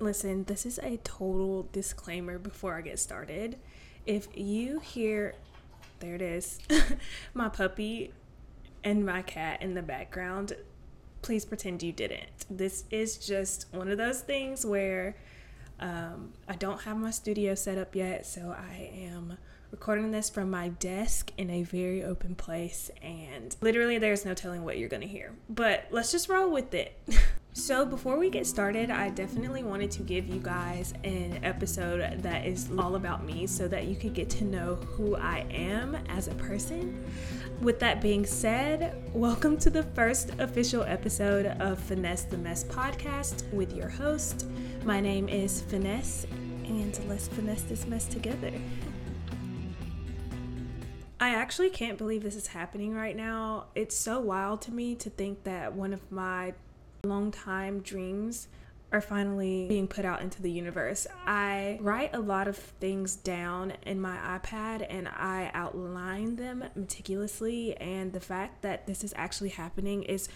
Listen, this is a total disclaimer before I get started. If you hear, there it is, my puppy and my cat in the background, please pretend you didn't. This is just one of those things where um, I don't have my studio set up yet, so I am recording this from my desk in a very open place, and literally there's no telling what you're gonna hear. But let's just roll with it. So, before we get started, I definitely wanted to give you guys an episode that is all about me so that you could get to know who I am as a person. With that being said, welcome to the first official episode of Finesse the Mess podcast with your host. My name is Finesse, and let's finesse this mess together. I actually can't believe this is happening right now. It's so wild to me to think that one of my long time dreams are finally being put out into the universe. I write a lot of things down in my iPad and I outline them meticulously and the fact that this is actually happening is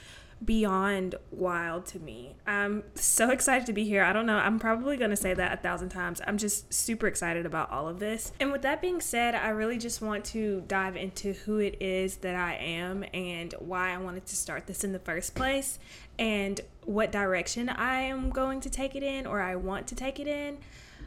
beyond wild to me. I'm so excited to be here. I don't know, I'm probably going to say that a thousand times. I'm just super excited about all of this. And with that being said, I really just want to dive into who it is that I am and why I wanted to start this in the first place and what direction I am going to take it in or I want to take it in.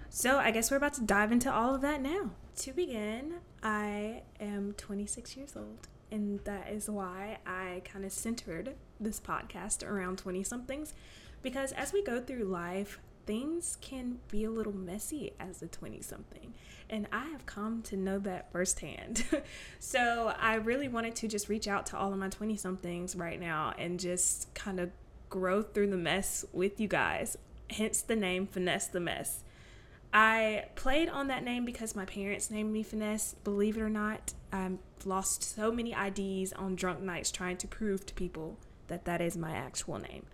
So, I guess we're about to dive into all of that now. To begin, I am 26 years old and that is why I kind of centered this podcast around 20 somethings because as we go through life, things can be a little messy as a 20 something. And I have come to know that firsthand. so I really wanted to just reach out to all of my 20 somethings right now and just kind of grow through the mess with you guys. Hence the name Finesse the Mess. I played on that name because my parents named me Finesse. Believe it or not, I've lost so many IDs on drunk nights trying to prove to people that that is my actual name.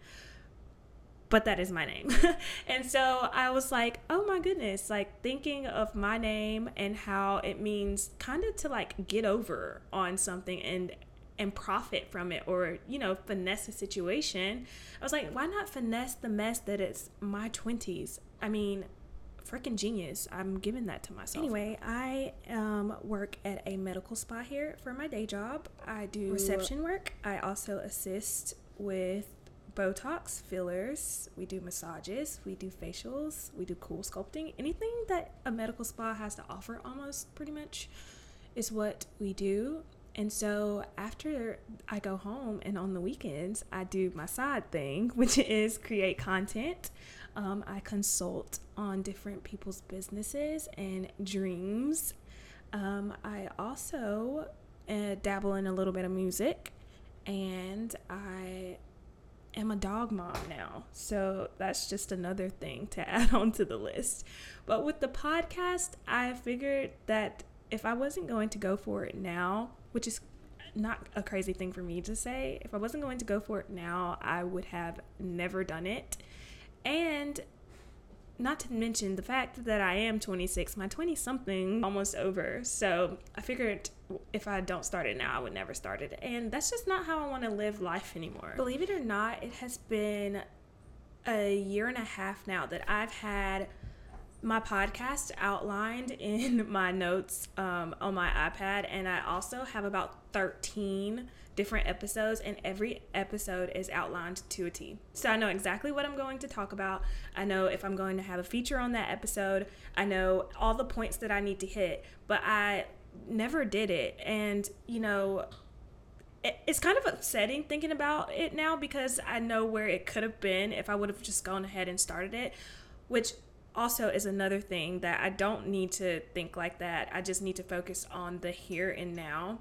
But that is my name. and so I was like, oh my goodness, like thinking of my name and how it means kind of to like get over on something and and profit from it or you know finesse a situation i was like why not finesse the mess that it's my 20s i mean freaking genius. I'm giving that to myself. Anyway, I um, work at a medical spa here for my day job. I do reception work. I also assist with Botox, fillers. We do massages. We do facials. We do cool sculpting. Anything that a medical spa has to offer, almost pretty much, is what we do. And so after I go home and on the weekends, I do my side thing, which is create content. Um, I consult on different people's businesses and dreams. Um, I also uh, dabble in a little bit of music, and I am a dog mom now. So that's just another thing to add on to the list. But with the podcast, I figured that if I wasn't going to go for it now, which is not a crazy thing for me to say, if I wasn't going to go for it now, I would have never done it. And not to mention the fact that I am 26, my 20 something almost over. So I figured if I don't start it now, I would never start it. And that's just not how I want to live life anymore. Believe it or not, it has been a year and a half now that I've had my podcast outlined in my notes um, on my iPad, and I also have about 13 different episodes, and every episode is outlined to a T. So I know exactly what I'm going to talk about. I know if I'm going to have a feature on that episode. I know all the points that I need to hit, but I never did it. And, you know, it's kind of upsetting thinking about it now because I know where it could have been if I would have just gone ahead and started it, which also is another thing that I don't need to think like that. I just need to focus on the here and now.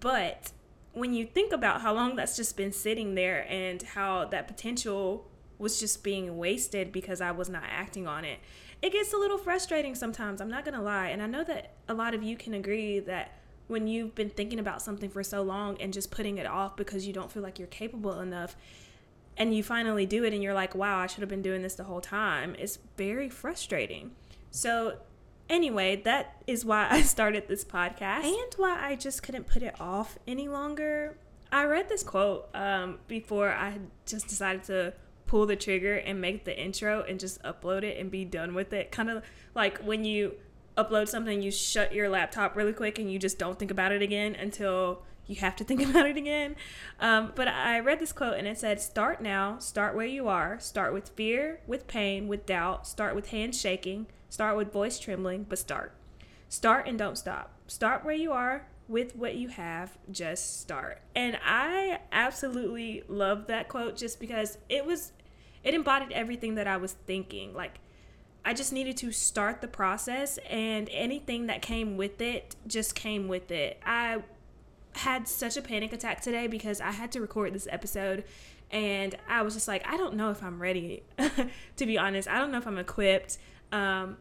But when you think about how long that's just been sitting there and how that potential was just being wasted because I was not acting on it, it gets a little frustrating sometimes. I'm not going to lie. And I know that a lot of you can agree that when you've been thinking about something for so long and just putting it off because you don't feel like you're capable enough and you finally do it and you're like, wow, I should have been doing this the whole time, it's very frustrating. So Anyway, that is why I started this podcast and why I just couldn't put it off any longer. I read this quote um, before I just decided to pull the trigger and make the intro and just upload it and be done with it. Kind of like when you upload something, you shut your laptop really quick and you just don't think about it again until you have to think about it again. Um, but I read this quote and it said, Start now, start where you are, start with fear, with pain, with doubt, start with hands shaking, start with voice trembling, but start. Start and don't stop. Start where you are with what you have, just start. And I absolutely love that quote just because it was, it embodied everything that I was thinking. Like, I just needed to start the process, and anything that came with it just came with it. I had such a panic attack today because I had to record this episode and I was just like, I don't know if I'm ready, to be honest. I don't know if I'm equipped. Um,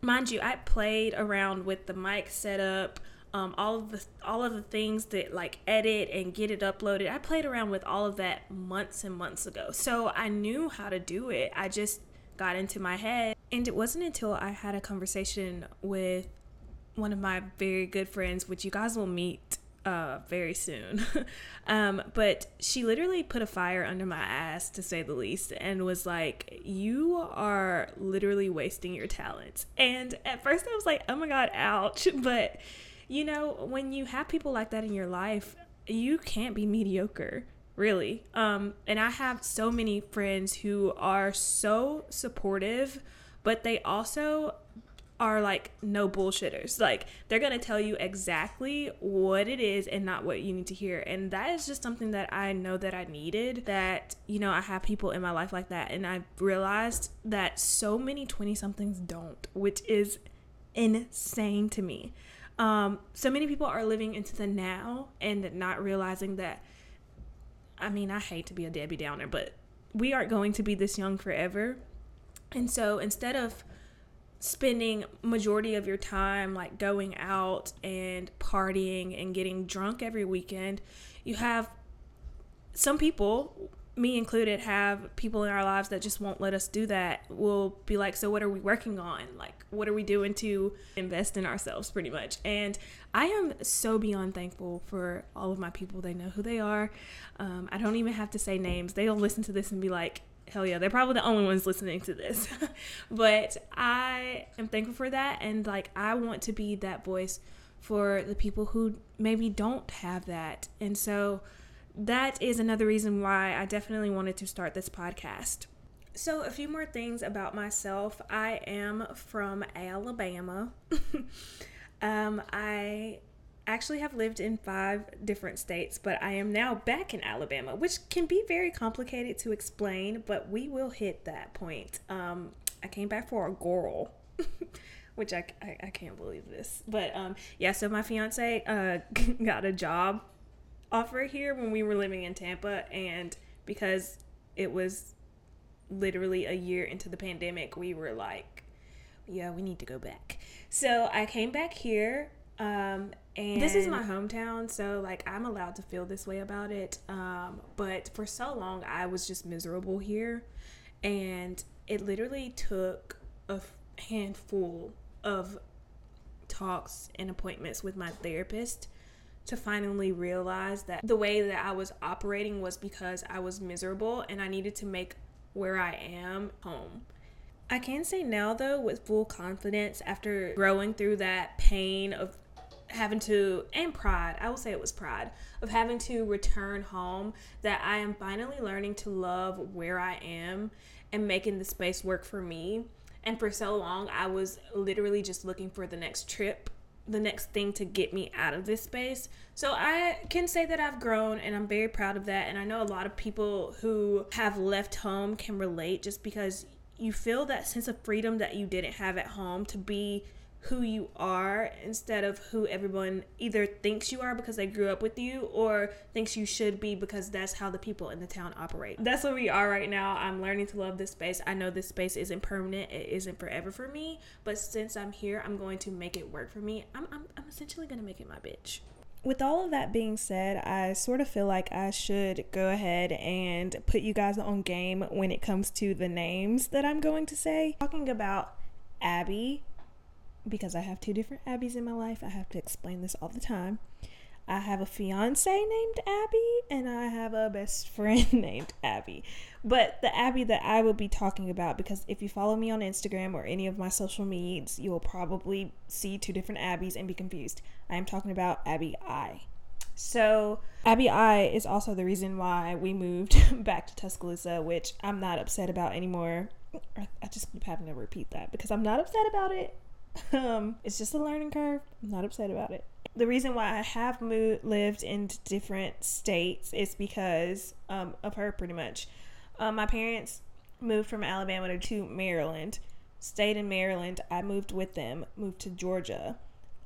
mind you, I played around with the mic setup, um, all of the all of the things that like edit and get it uploaded. I played around with all of that months and months ago, so I knew how to do it. I just got into my head, and it wasn't until I had a conversation with one of my very good friends, which you guys will meet uh, very soon. um, but she literally put a fire under my ass, to say the least, and was like, You are literally wasting your talents. And at first I was like, Oh my God, ouch. But, you know, when you have people like that in your life, you can't be mediocre really um and i have so many friends who are so supportive but they also are like no bullshitters. Like they're going to tell you exactly what it is and not what you need to hear. And that is just something that I know that I needed that you know, I have people in my life like that and I realized that so many 20 somethings don't, which is insane to me. Um so many people are living into the now and not realizing that I mean, I hate to be a Debbie Downer, but we aren't going to be this young forever. And so instead of spending majority of your time like going out and partying and getting drunk every weekend you have some people me included have people in our lives that just won't let us do that. We'll be like so what are we working on? Like what are we doing to invest in ourselves? pretty much. And i am so beyond thankful for all of my people. They know who they are. Um, i don't even have to say names. They'll listen to this and be like hell yeah, they're probably the only ones listening to this. but I am thankful for that. And like, I want to be that voice for the people who maybe don't have that. And so that is another reason why I definitely wanted to start this podcast. So, a few more things about myself. I am from Alabama. um, I actually have lived in five different states, but I am now back in Alabama, which can be very complicated to explain, but we will hit that point. Um, I came back for a girl. which I, I, I, can't believe this. But um, yeah, so my fiance uh, got a job offer here when we were living in Tampa, and because it was literally a year into the pandemic, we were like, yeah, we need to go back. So I came back here um, and this is my hometown, so like I'm allowed to feel this way about it. Um, but for so long, I was just miserable here, and it literally took a handful of talks and appointments with my therapist to finally realize that the way that I was operating was because I was miserable and I needed to make where I am home. I can say now, though, with full confidence, after growing through that pain of having to and pride i will say it was pride of having to return home that i am finally learning to love where i am and making the space work for me. And for so long i was literally just looking for the next trip the next thing to get me out of this space. So i can say that i've grown and i'm very proud of that. And i know a lot of people who have left home can relate just because you feel that sense of freedom that you didn't have at home to be who you are instead of who everyone either thinks you are because they grew up with you or thinks you should be because that's how the people in the town operate. That's where we are right now. I'm learning to love this space. I know this space isn't permanent, it isn't forever for me, but since I'm here, I'm going to make it work for me. I'm, I'm, I'm essentially going to make it my bitch with all of that being said, I sort of feel like I should go ahead and put you guys on game when it comes to the names that I'm going to say. Talking about Abby, because I have two different Abbeys in my life, I have to explain this all the time. I have a fiance named Abby and I have a best friend named Abby. But the Abby that I will be talking about, because if you follow me on Instagram or any of my social medias, you will probably see two different Abbies and be confused. I am talking about Abby I. So, Abby I is also the reason why we moved back to Tuscaloosa, which I'm not upset about anymore. I just keep having to repeat that because I'm not upset about it. Um, it's just a learning curve. I'm not upset about it the reason why I have moved lived in different states is because um, of her, pretty much. Um, my parents moved from Alabama to Maryland, stayed in Maryland. I moved with them, moved to Georgia.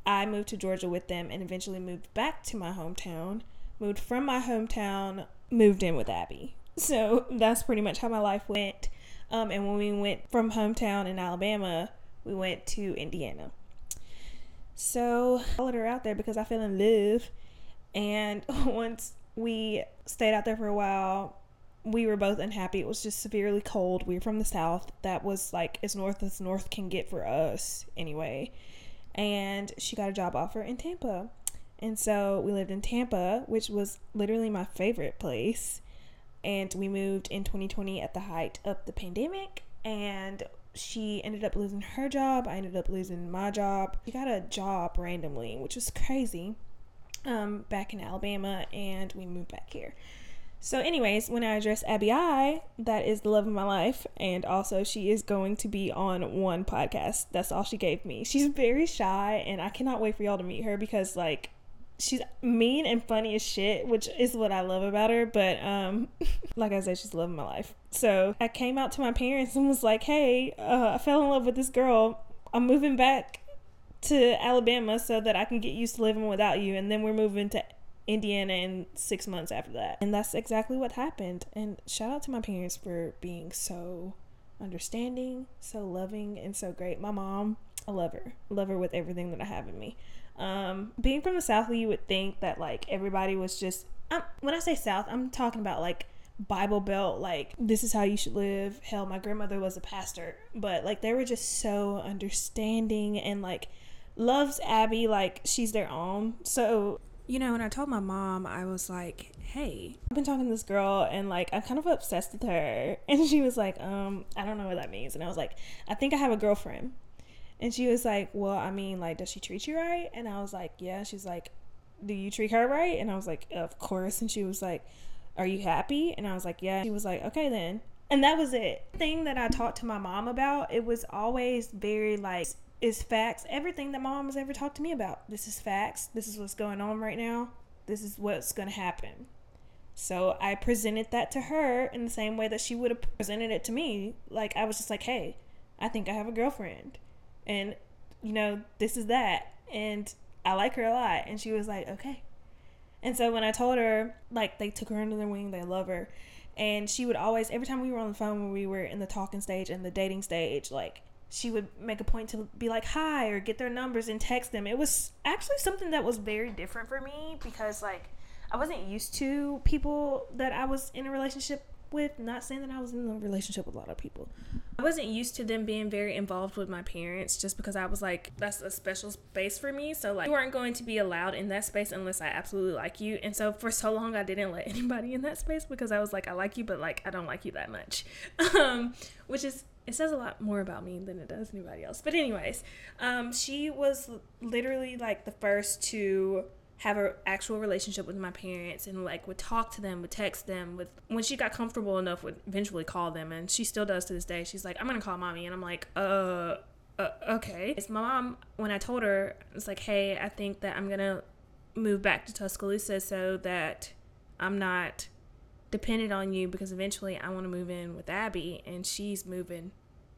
I moved to Georgia with them and eventually moved back to my hometown. Moved from my hometown, moved in with Abby. So that's pretty much how my life went. Um, and when we went from hometown in Alabama, we went to Indiana. So I followed her out there because I fell in love. And once we stayed out there for a while, we were both unhappy. It was just severely cold. We were from the south. That was like as north as north can get for us, anyway. And she got a job offer in Tampa. And so we lived in Tampa, which was literally my favorite place. And we moved in 2020 at the height of the pandemic. And she ended up losing her job. I ended up losing my job. She got a job randomly, which was crazy, um, back in Alabama, and we moved back here. So, anyways, when I address Abby I, that is the love of my life, and also she is going to be on one podcast. That's all she gave me. She's very shy, and I cannot wait for y'all to meet her because, like, she's mean and funny as shit, which is what I love about her. But um, like I said, she's loving my life. So I came out to my parents and was like, "Hey, uh, I fell in love with this girl. I'm moving back to Alabama so that I can get used to living without you, and then we're moving to." Indiana in six months after that. And that's exactly what happened. And shout out to my parents for being so understanding, so loving, and so great. My mom, I love her. I love her with everything that I have in me. Um, being from the South, you would think that like everybody was just. Um, when I say South, I'm talking about like Bible Belt, like this is how you should live. Hell, my grandmother was a pastor, but like they were just so understanding and like loves Abby like she's their own. So you know, when I told my mom, I was like, "Hey, I've been talking to this girl, and like I'm kind of obsessed with her." And she was like, "Um, I don't know what that means." And I was like, "I think I have a girlfriend." And she was like, Well, I mean, like, does she treat you right? And I was like, Yeah. She's like, Do you treat her right? And I was like, Of course. And she was like, Are you happy? And I was like, Yeah. She was like, Okay, then. And that was it. The thing that I talked to my mom about, it was always very like, is facts. Everything that my mom has ever talked to me about. This is facts. This is what's going on right now. This is what's going to happen. So I presented that to her in the same way that she would have presented it to me. Like, I was just like, hey, I think I have a girlfriend and you know this is that and i like her a lot and she was like okay. And so when i told her like they took her under their wing they love her and she would always every time we were on the phone when we were in the talking stage and the dating stage like she would make a point to be like hi or get their numbers and text them. It was actually something that was very different for me because like i wasn't used to people that i was in a relationship with not saying that I was in a relationship with a lot of people. I wasn't used to them being very involved with my parents just because I was like, that's a special space for me. So, like, you weren't going to be allowed in that space unless I absolutely like you. And so, for so long, I didn't let anybody in that space because I was like, I like you, but like, I don't like you that much. Um, which is, it says a lot more about me than it does anybody else. But, anyways, um, she was literally like the first to have an actual relationship with my parents and like would talk to them would text them with when she got comfortable enough would eventually call them and she still does to this day. She's like i'm gonna call mommy and i'm like uh, uh okay. It's my mom when i told her it's like hey i think that i'm gonna move back to tuscaloosa so that i'm not dependent on you because eventually i want to move in with abby and she's moving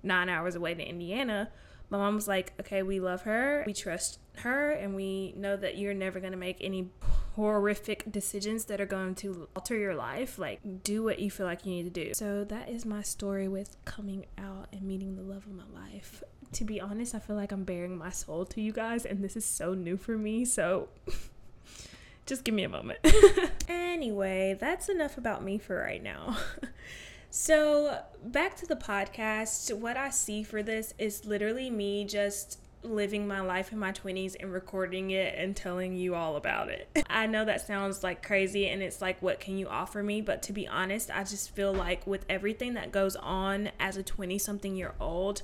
nine hours away to indiana my mom was like, okay, we love her, we trust her, and we know that you're never going to make any horrific decisions that are going to alter your life. Like, do what you feel like you need to do. So, that is my story with coming out and meeting the love of my life. To be honest, I feel like I'm bearing my soul to you guys, and this is so new for me. So, just give me a moment. anyway, that's enough about me for right now. So, back to the podcast, what I see for this is literally me just living my life in my 20s and recording it and telling you all about it. I know that sounds like crazy and it's like, what can you offer me? But to be honest, I just feel like with everything that goes on as a 20 something year old,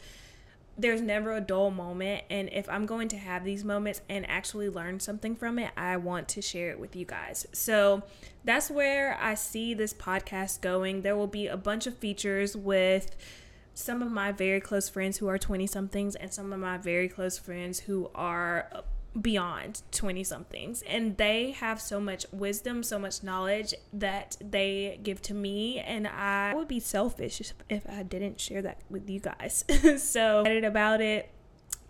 there's never a dull moment. And if I'm going to have these moments and actually learn something from it, I want to share it with you guys. So that's where I see this podcast going. There will be a bunch of features with some of my very close friends who are 20 somethings and some of my very close friends who are beyond 20 somethings. And they have so much wisdom so much knowledge that they give to me. And i would be selfish if i didn't share that with you guys. So excited about it.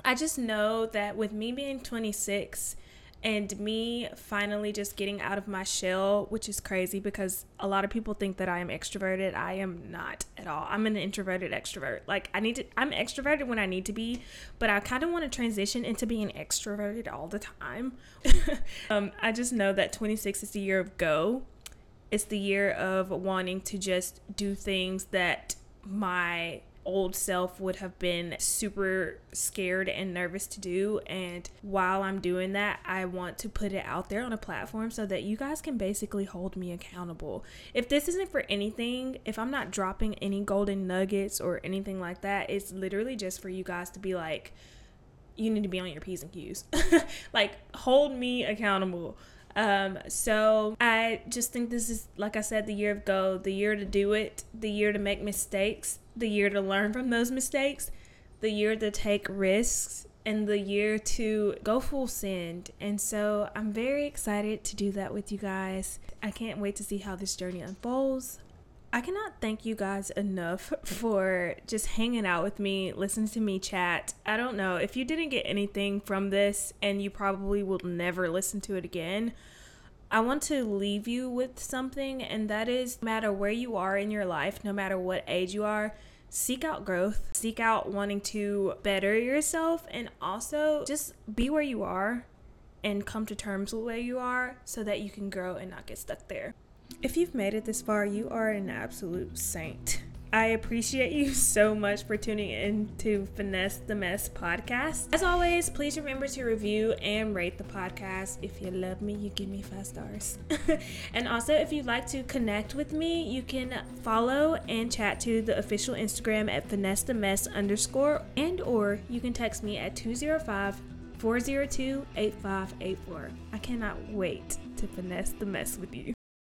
I just know that with me being 26 and me finally just getting out of my shell, which is crazy because a lot of people think that I am extroverted. I am not at all. I'm an introverted extrovert. Like I need to I'm extroverted when I need to be, but I kind of want to transition into being extroverted all the time. um, I just know that 26 is the year of go. It's the year of wanting to just do things that my old self would have been super scared and nervous to do. And while I'm doing that, I want to put it out there on a platform so that you guys can basically hold me accountable. If this isn't for anything, if I'm not dropping any golden nuggets or anything like that, it's literally just for you guys to be like, you need to be on your P's and Q's. like, hold me accountable. Um, so I just think this is, like I said, the year of go, the year to do it, the year to make mistakes, the year to learn from those mistakes, the year to take risks, and the year to go full send. And so I'm very excited to do that with you guys. I can't wait to see how this journey unfolds. I cannot thank you guys enough for just hanging out with me, listening to me chat. I don't know if you didn't get anything from this and you probably will never listen to it again. I want to leave you with something, and that is no matter where you are in your life, no matter what age you are, seek out growth, seek out wanting to better yourself, and also just be where you are and come to terms with where you are so that you can grow and not get stuck there. If you've made it this far, you are an absolute saint. I appreciate you so much for tuning in to Finesse the Mess podcast. As always, please remember to review and rate the podcast. If you love me, you give me five stars. and also, if you'd like to connect with me, you can follow and chat to the official Instagram at Finesse the Mess underscore and or you can text me at 205 402 8584. I cannot wait to finesse the mess with you.